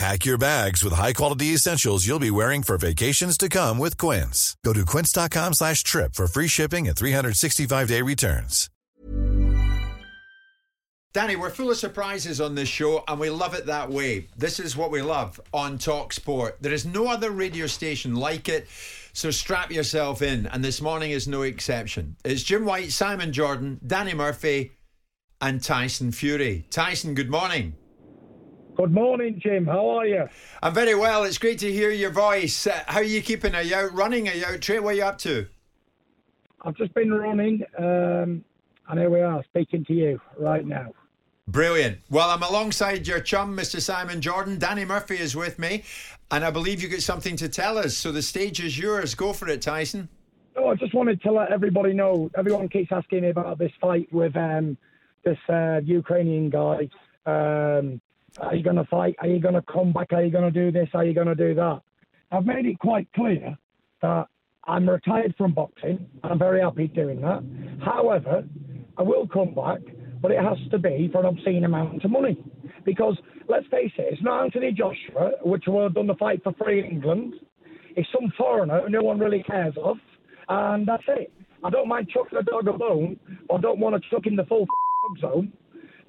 Pack your bags with high-quality essentials you'll be wearing for vacations to come with Quince. Go to quince.com slash trip for free shipping and 365-day returns. Danny, we're full of surprises on this show, and we love it that way. This is what we love on Talk Sport. There is no other radio station like it, so strap yourself in, and this morning is no exception. It's Jim White, Simon Jordan, Danny Murphy, and Tyson Fury. Tyson, good morning. Good morning, Jim. How are you? I'm very well. It's great to hear your voice. Uh, how are you keeping? Are you out running? Are you out training? What are you up to? I've just been running, um, and here we are speaking to you right now. Brilliant. Well, I'm alongside your chum, Mr. Simon Jordan. Danny Murphy is with me, and I believe you got something to tell us. So the stage is yours. Go for it, Tyson. Oh, I just wanted to let everybody know. Everyone keeps asking me about this fight with um, this uh, Ukrainian guy. Um, are you going to fight? Are you going to come back? Are you going to do this? Are you going to do that? I've made it quite clear that I'm retired from boxing. I'm very happy doing that. However, I will come back, but it has to be for an obscene amount of money. Because let's face it, it's not Anthony Joshua, which will have done the fight for free in England. It's some foreigner who no one really cares of, and that's it. I don't mind chucking a dog a bone, but I don't want to chuck in the full zone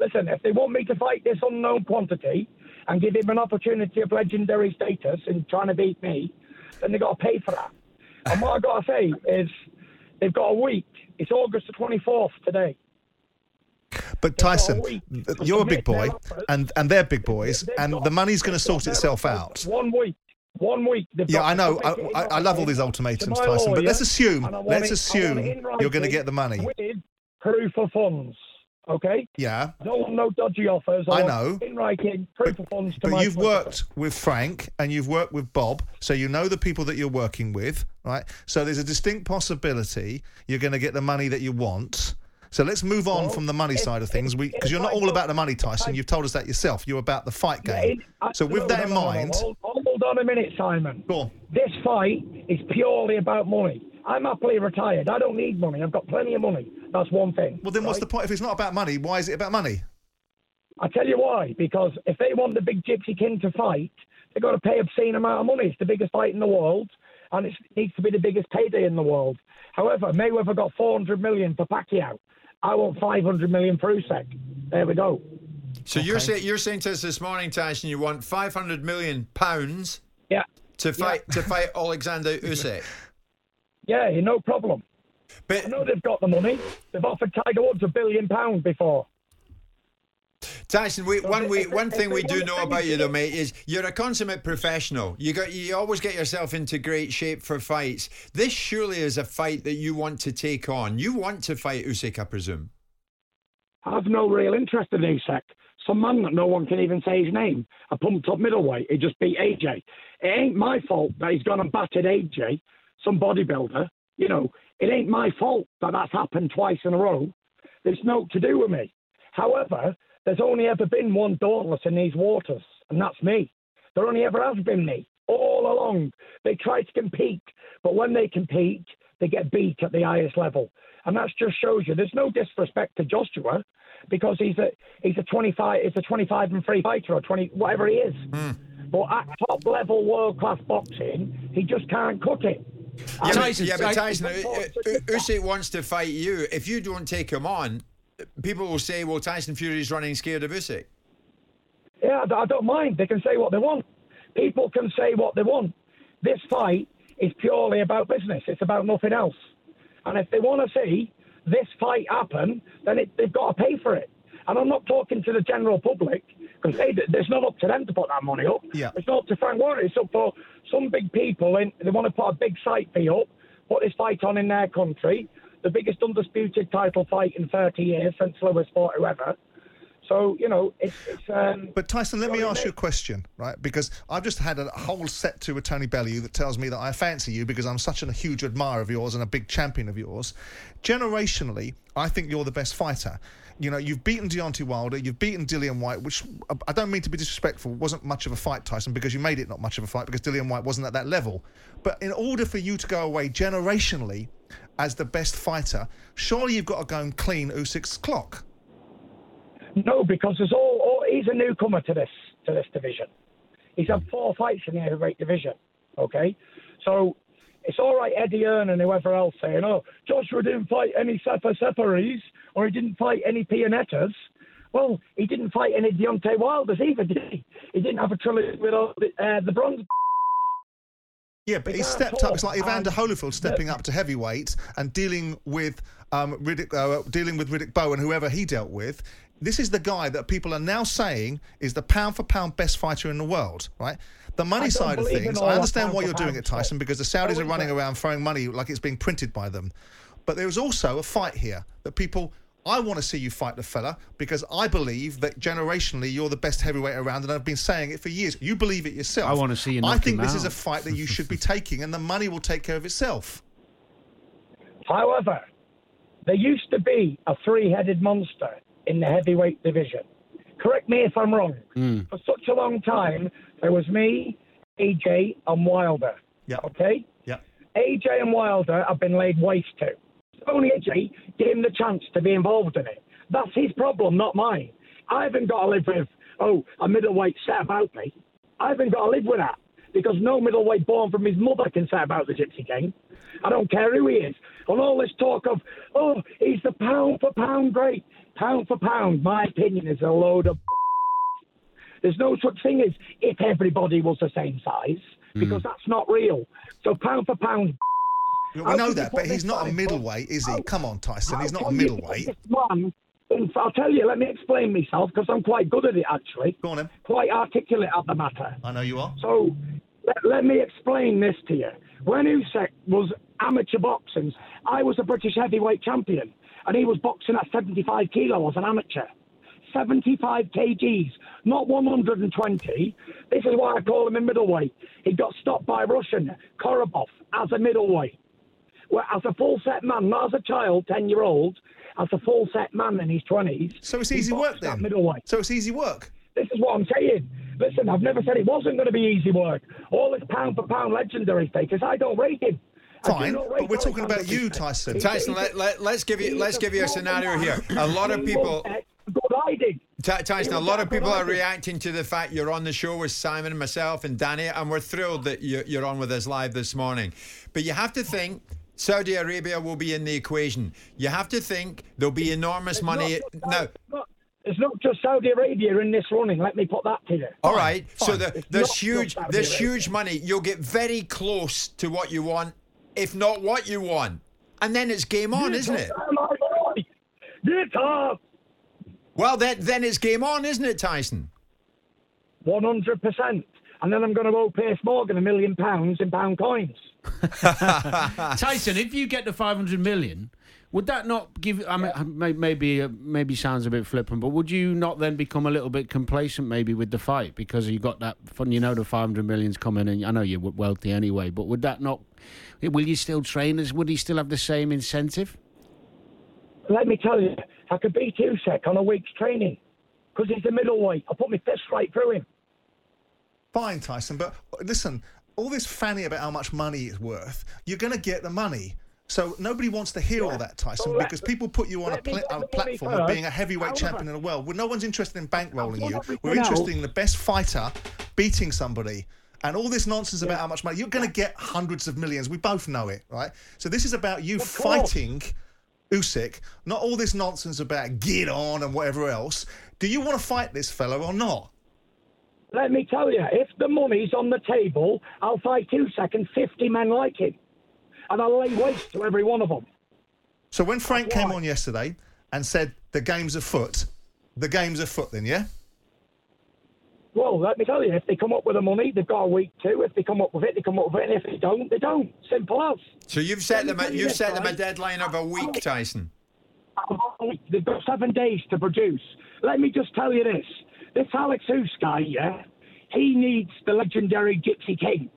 listen, if they want me to fight this unknown quantity and give him an opportunity of legendary status in trying to beat me, then they got to pay for that. And what I got to say is they've got a week. It's August the 24th today. But Tyson, you're a big boy, and, and they're big boys, and the money's going to sort itself out. One week. One week. Yeah, I know. I, I, I, love all these ultimatums, Tyson. But let's assume, let's assume you're going to get the money. Proof of funds. Okay. Yeah. Want no dodgy offers. I, I know. In writing, proof of funds to But you've worked with Frank and you've worked with Bob, so you know the people that you're working with, right? So there's a distinct possibility you're going to get the money that you want. So let's move on Well, from the money if- side of things, because you're not all about the money, Tyson. You've told us that yourself. You're about the fight Yeah, game. it- So with no, that in no, no, no. mind, Hold, hold on a minute, Simon. go on. This fight is purely about money. I'm happily retired. I don't need money. I've got plenty of money. That's one thing. Well, then what's the point? If it's not about money, why is it about money? I tell you why. Because if they want the big Gypsy King to fight, they've got to pay obscene amount of money. It's the biggest fight in the world, and it needs to be the biggest payday in the world. However, Mayweather got 400 million for Pacquiao. I want 500 million for Usyk. There we go. So you're saying you're saying to us this morning, Tyson, you want 500 million pounds Yeah. to fight to fight Alexander Usyk. Yeah, no problem. But I know they've got the money. They've offered Tiger Woods a billion pounds before. Tyson, we, one we, one thing we do know about you, though, mate, is you're a consummate professional. You got you always get yourself into great shape for fights. This surely is a fight that you want to take on. You want to fight Usyk, I presume. I've no real interest in Usyk. Some man that no one can even say his name. A pumped up middleweight. He just beat AJ. It ain't my fault that he's gone and battered AJ, some bodybuilder. You know, it ain't my fault that that's happened twice in a row. There's no to do with me. However, there's only ever been one dauntless in these waters, and that's me. There only ever has been me all along. They try to compete, but when they compete, they get beat at the highest level, and that just shows you. There's no disrespect to Joshua because he's a he's a 25 he's a 25 and three fighter or 20 whatever he is. Hmm. But at top level world class boxing, he just can't cut it. Yeah, And- but, yeah, but Tyson, It's U- U- Usyk wants to fight you. If you don't take him on, people will say, "Well, Tyson Fury's running scared of Usyk." Yeah, I don't mind. They can say what they want. People can say what they want. This fight is purely about business. It's about nothing else. And if they want to see this fight happen, then it, they've got to pay for it. And I'm not talking to the general public because it's not up to them to put that money up. Yeah. It's not up to Frank Warren. It's up for some big people. And they want to put a big site fee up, put this fight on in their country, the biggest undisputed title fight in 30 years since Lewis fought whoever. So you know, it's. it's um, But Tyson, let me ask you a question, right? Because I've just had a whole set to with Tony Bellew that tells me that I fancy you because I'm such a huge admirer of yours and a big champion of yours. Generationally, I think you're the best fighter. You know, you've beaten Deontay Wilder, you've beaten Dillian Whyte, which uh, I don't mean to be disrespectful, wasn't much of a fight, Tyson, because you made it not much of a fight because Dillian Whyte wasn't at that level. But in order for you to go away generationally as the best fighter, surely you've got to go and clean Usyk's clock. No, because there's all, all he's a newcomer to this to this division. He's had four fights in the heavyweight division. Okay, so it's all right. Eddie Hearn and whoever else saying, "Oh, Joshua didn't fight any Sepa Separis or he didn't fight any Pianettas." Well, he didn't fight any Deontay Wilders either, did he? He didn't have a trilogy with all the, uh, the bronze. Yeah, but he stepped up. It's like Evander Holyfield stepping up to heavyweight and dealing with um, Riddick, uh, dealing with Riddick Bowe and whoever he dealt with. This is the guy that people are now saying is the pound for pound best fighter in the world, right? The money side of things, I understand why you're doing it, Tyson, because the Saudis are running around throwing money like it's being printed by them. But there's also a fight here that people. I want to see you fight the fella because I believe that generationally you're the best heavyweight around, and I've been saying it for years. You believe it yourself. I wanna see you I think him this is a fight that you should be taking, and the money will take care of itself. However, there used to be a three-headed monster in the heavyweight division. Correct me if I'm wrong. Hmm. For such a long time, there was me, AJ, and Wilder. Yeah. Okay. Yeah. AJ and Wilder have been laid waste to. Only AJ gave him the chance to be involved in it. That's his problem, not mine. I haven't got to live with, oh, a middleweight set about me. I haven't got to live with that because no middleweight born from his mother can say about the Gypsy King. I don't care who he is. And all this talk of, oh, he's the pound for pound great. Pound for pound, my opinion is a load of. There's no such thing as if everybody was the same size because mm. that's not real. So pound for pound. We know that, but he's not a middleweight, is he? Come on, Tyson. He's not a can you put middleweight. man I'll tell you, let me explain myself because I'm quite good at it actually. Go on, then. Quite articulate at the matter. I know you are. So let, let me explain this to you. When Usyk was amateur boxing, I was a British heavyweight champion, and he was boxing at 75 kilo as an amateur. 75 kgs, not 120. This is why I call him a middleweight. He got stopped by Russian Korobov as a middleweight. Well, as a full set man, not as a child, 10 year old, as a full set man in his 20s. So it's easy work boxed at then. Middleweight. So it's easy work. This is what I'm saying. Listen, I've never said it wasn't going to be easy work. All this pound for pound legendary status, I don't rate him. Fine, but we're talking about you, Tyson. Tyson, let, let, let's give you let's a give you a scenario here. A lot of people. was, Good Tyson, a lot of people are reacting to the fact you're on the show with Simon myself and Danny, and we're thrilled that you're on with us live this morning. But you have to think Saudi Arabia will be in the equation. You have to think there'll be enormous money. It's not- Now, it's not- It's not just Saudi Arabia in this running. Let me put that to you. all right. So the, there's huge, there's huge money. You'll get very close to what you want, if not what you want, and then it's game on, isn't it? Am Get up. Well, then then it's game on, isn't it, Tyson? 100%. And then I'm going to owe Piers Morgan a million pounds in pound coins. Tyson, if you get the 500 million, would that not give? I mean, may- maybe uh, maybe sounds a bit flippant, but would you not then become a little bit complacent maybe with the fight because you got that fun? You know, the 500 million's coming, and I know you're wealthy anyway. But would that not? Will you still train? As would he still have the same incentive? Let me tell you, I could beat Usyk on a week's training because he's a middleweight. I'll put my fist right through him. Fine, Tyson, but listen, all this fanny about how much money it's worth, you're going to get the money. So nobody wants to hear all that, Tyson, So let- because people put you on a, me a platform of being a heavyweight champion in the world. Well, no one's interested in bankrolling you. We're interested in the best fighter beating somebody. And all this nonsense about how much money you're going to get hundreds of millions. We both know it, right? So this is about you fighting Usyk, not all this nonsense about get on and whatever else. Do you want to fight this fellow or not? Let me tell you, if the money's on the table, I'll fight Usyk and 50 men like him. And I'll lay waste to every one of them. So when Frank That's came why. on yesterday and said the game's afoot, the game's afoot then, yeah? Well, let me tell you, if they come up with the money, they've got a week to. If they come up with it, they come up with it. And if they don't, they don't. Simple as. So you've set them. A, Let me tell you you've this, set them a deadline of a week, Tyson. They've got seven days to produce. Let me just tell you this. This Alex Hoos guy, yeah, he needs the legendary Gypsy King.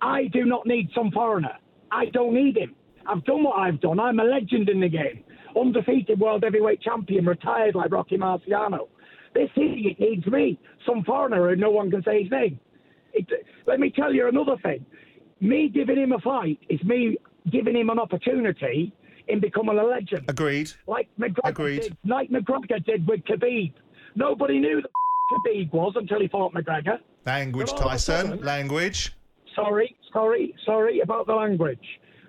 I do not need some foreigner. I don't need him. I've done what I've done. I'm a legend in the game. Undefeated world heavyweight champion, retired like Rocky Marciano. This idiot needs me, some foreigner who no one can say his name. It, let me tell you another thing. Me giving him a fight is me giving him an opportunity in becoming a legend Agreed. like McGregor Agreed. did, like McGregor did with Khabib. Nobody knew that Khabib was until he fought McGregor. Language, But all of a Tyson. Language. Sorry, sorry, sorry about the language.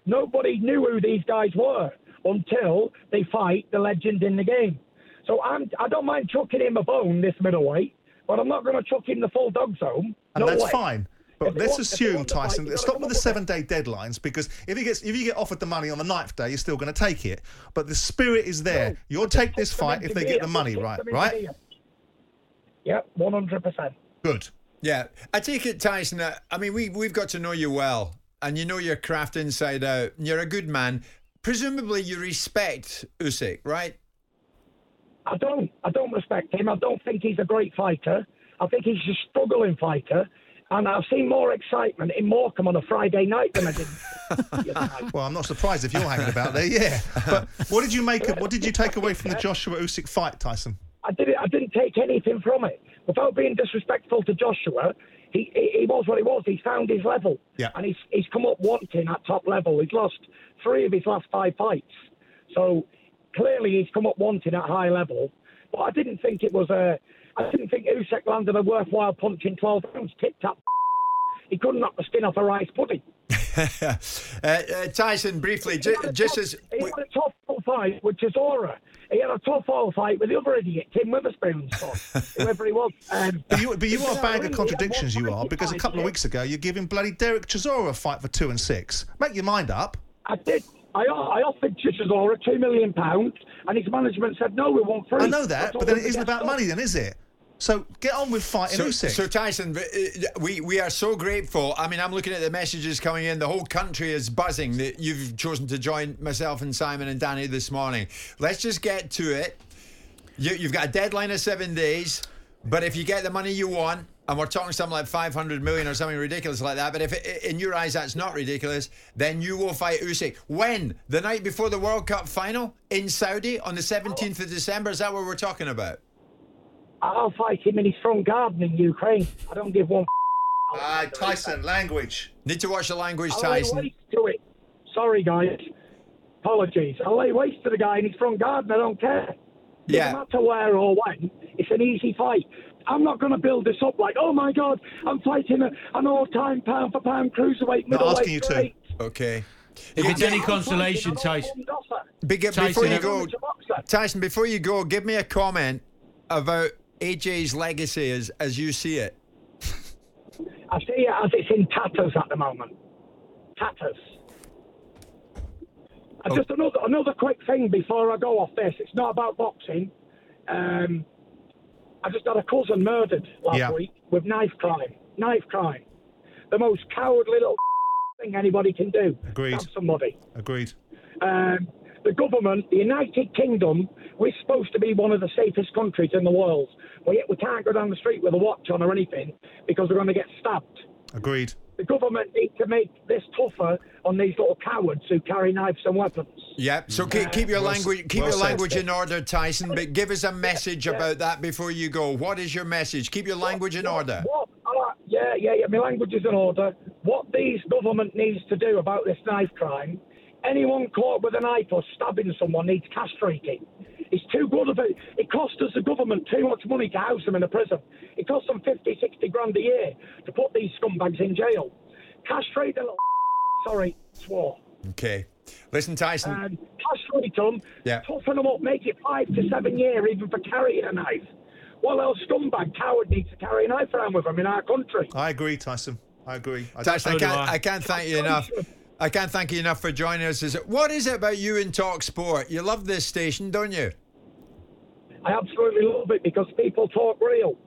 Nobody knew who these guys were until they fight the legend in the game. So I'm, I don't mind chucking him a bone, this middleweight, but I'm not going to chuck him the full dog's home. And no that's way. fine. But If let's assume, to fight, Tyson, stop with the seven day deadlines because if you get if you get offered the money on the ninth day, you're still going to take it. But the spirit is there. No, You'll take this fight if they get the money right, right? Yep, 100%. Good. Yeah, I take it, Tyson. uh, I mean, we we've got to know you well, and you know your craft inside out. You're a good man. Presumably, you respect Usyk, right? I don't. I don't respect him. I don't think he's a great fighter. I think he's a struggling fighter. And I've seen more excitement in Morecambe on a Friday night than I did. Well, I'm not surprised if you're hanging about there. Yeah. But what did you make? Of, what did you take away from the Joshua Usyk fight, Tyson? I didn't. I didn't take anything from it without being disrespectful to Joshua. He, he, he was what he was. He's found his level, Yeah. and he's he's come up wanting at top level. He's lost three of his last five fights, so clearly he's come up wanting at high level. But I didn't think it was a. I didn't think Usyk landed a worthwhile punch in 12 rounds. Tip tap. He couldn't knock the skin off a rice pudding. uh, uh, Tyson, briefly, He ju- had a just tough- as he had a full fight with Chisora. He had a tough full fight with the other idiot, Tim Witherspoon's son, whoever he was. Um, But you, but you are a bag of contradictions, you are, because a couple of weeks ago you're giving bloody Derek Chisora a fight for two and six. Make your mind up. I did. I, I offered Chisora two million pounds, and his management said no, we want three. I know that, but then it isn't about money, then, is it? So get on with fighting So, Usyk. so Tyson, uh, we, we are so grateful. I mean, I'm looking at the messages coming in. The whole country is buzzing that you've chosen to join myself and Simon and Danny this morning. Let's just get to it. You, you've got a deadline of seven days, but if you get the money you want, and we're talking something like 500 million or something ridiculous like that, but if it, in your eyes that's not ridiculous, then you will fight Usyk. When? The night before the World Cup final in Saudi on the 17th of December? Is that what we're talking about? I'll fight him in his front garden in Ukraine. I don't give one. Ah, Tyson, language. Need to watch the language, I'll lay Tyson. waste to it. Sorry, guys. Apologies. I'll lay waste to the guy in his front garden. I don't care. Yeah. No matter where or when, it's an easy fight. I'm not going to build this up like, oh my God, I'm fighting a, an all-time pound-for-pound cruiserweight Not middleweight asking you to. Okay. If it's any consolation, Tyson. an all-time boxer. Big, Tyson, before you go, Tyson, before you go, give me a comment about AJ's legacy as as you see it. I see it as it's in tatters at the moment. Tatters. And just another another quick thing before I go off this. It's not about boxing. Um, I just had a cousin murdered last Yeah. week with knife crime. Knife crime. The most cowardly little thing anybody can do. Agreed. Stab somebody. Agreed. Um, the government, the United Kingdom, we're supposed to be one of the safest countries in the world. But yet we can't go down the street with a watch on or anything because we're going to get stabbed. Agreed. The government need to make this tougher on these little cowards who carry knives and weapons. Yep. So keep, keep your Well language keep well your said. language in order, Tyson. But give us a message yeah. about that before you go. What is your message? Keep your language in order. What? Uh, yeah, yeah, yeah. My language is in order. What these government needs to do about this knife crime, anyone caught with a knife or stabbing someone needs castrating. It's too good of it. It costs us, the government, too much money to house them in a prison. It costs them 50, 60 grand a year to put these scumbags in jail. Castrate the little Sorry, swore. Okay. Listen, Tyson. And castrate them, Yeah. toughen them up, make it five to seven year even for carrying a knife. What else scumbag coward needs to carry a knife around with them in our country? I agree, Tyson. I agree. I Tyson, I can't I. I can't thank you enough. I can't thank you enough for joining us. Is it, what is it about you in Talk Sport? You love this station, don't you? I absolutely love it because people talk real.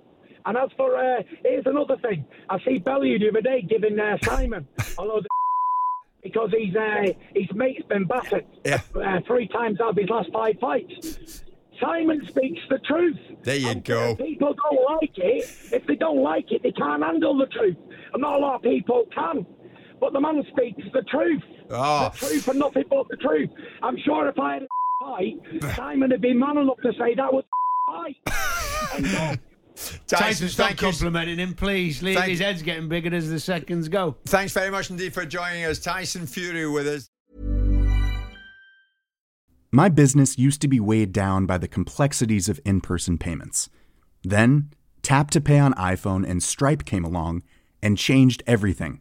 And as for, uh, here's another thing. I see Bellew the other day giving uh, Simon a load of because he's, uh, his mate's been battered Yeah. uh, three times out of his last five fights. Simon speaks the truth. There you And, go. uh, people don't like it. If they don't like it, they can't handle the truth. And not a lot of people can. But the man speaks the truth. Oh. The truth and nothing but the truth. I'm sure if I had a fight, Simon would be man enough to say that was a fight. and no, Tyson, stop thank you. complimenting him, please. Leave- Thank- His head's getting bigger as the seconds go. Thanks very much indeed for joining us. Tyson Fury with us. My business used to be weighed down by the complexities of in person payments. Then, Tap to Pay on iPhone and Stripe came along and changed everything.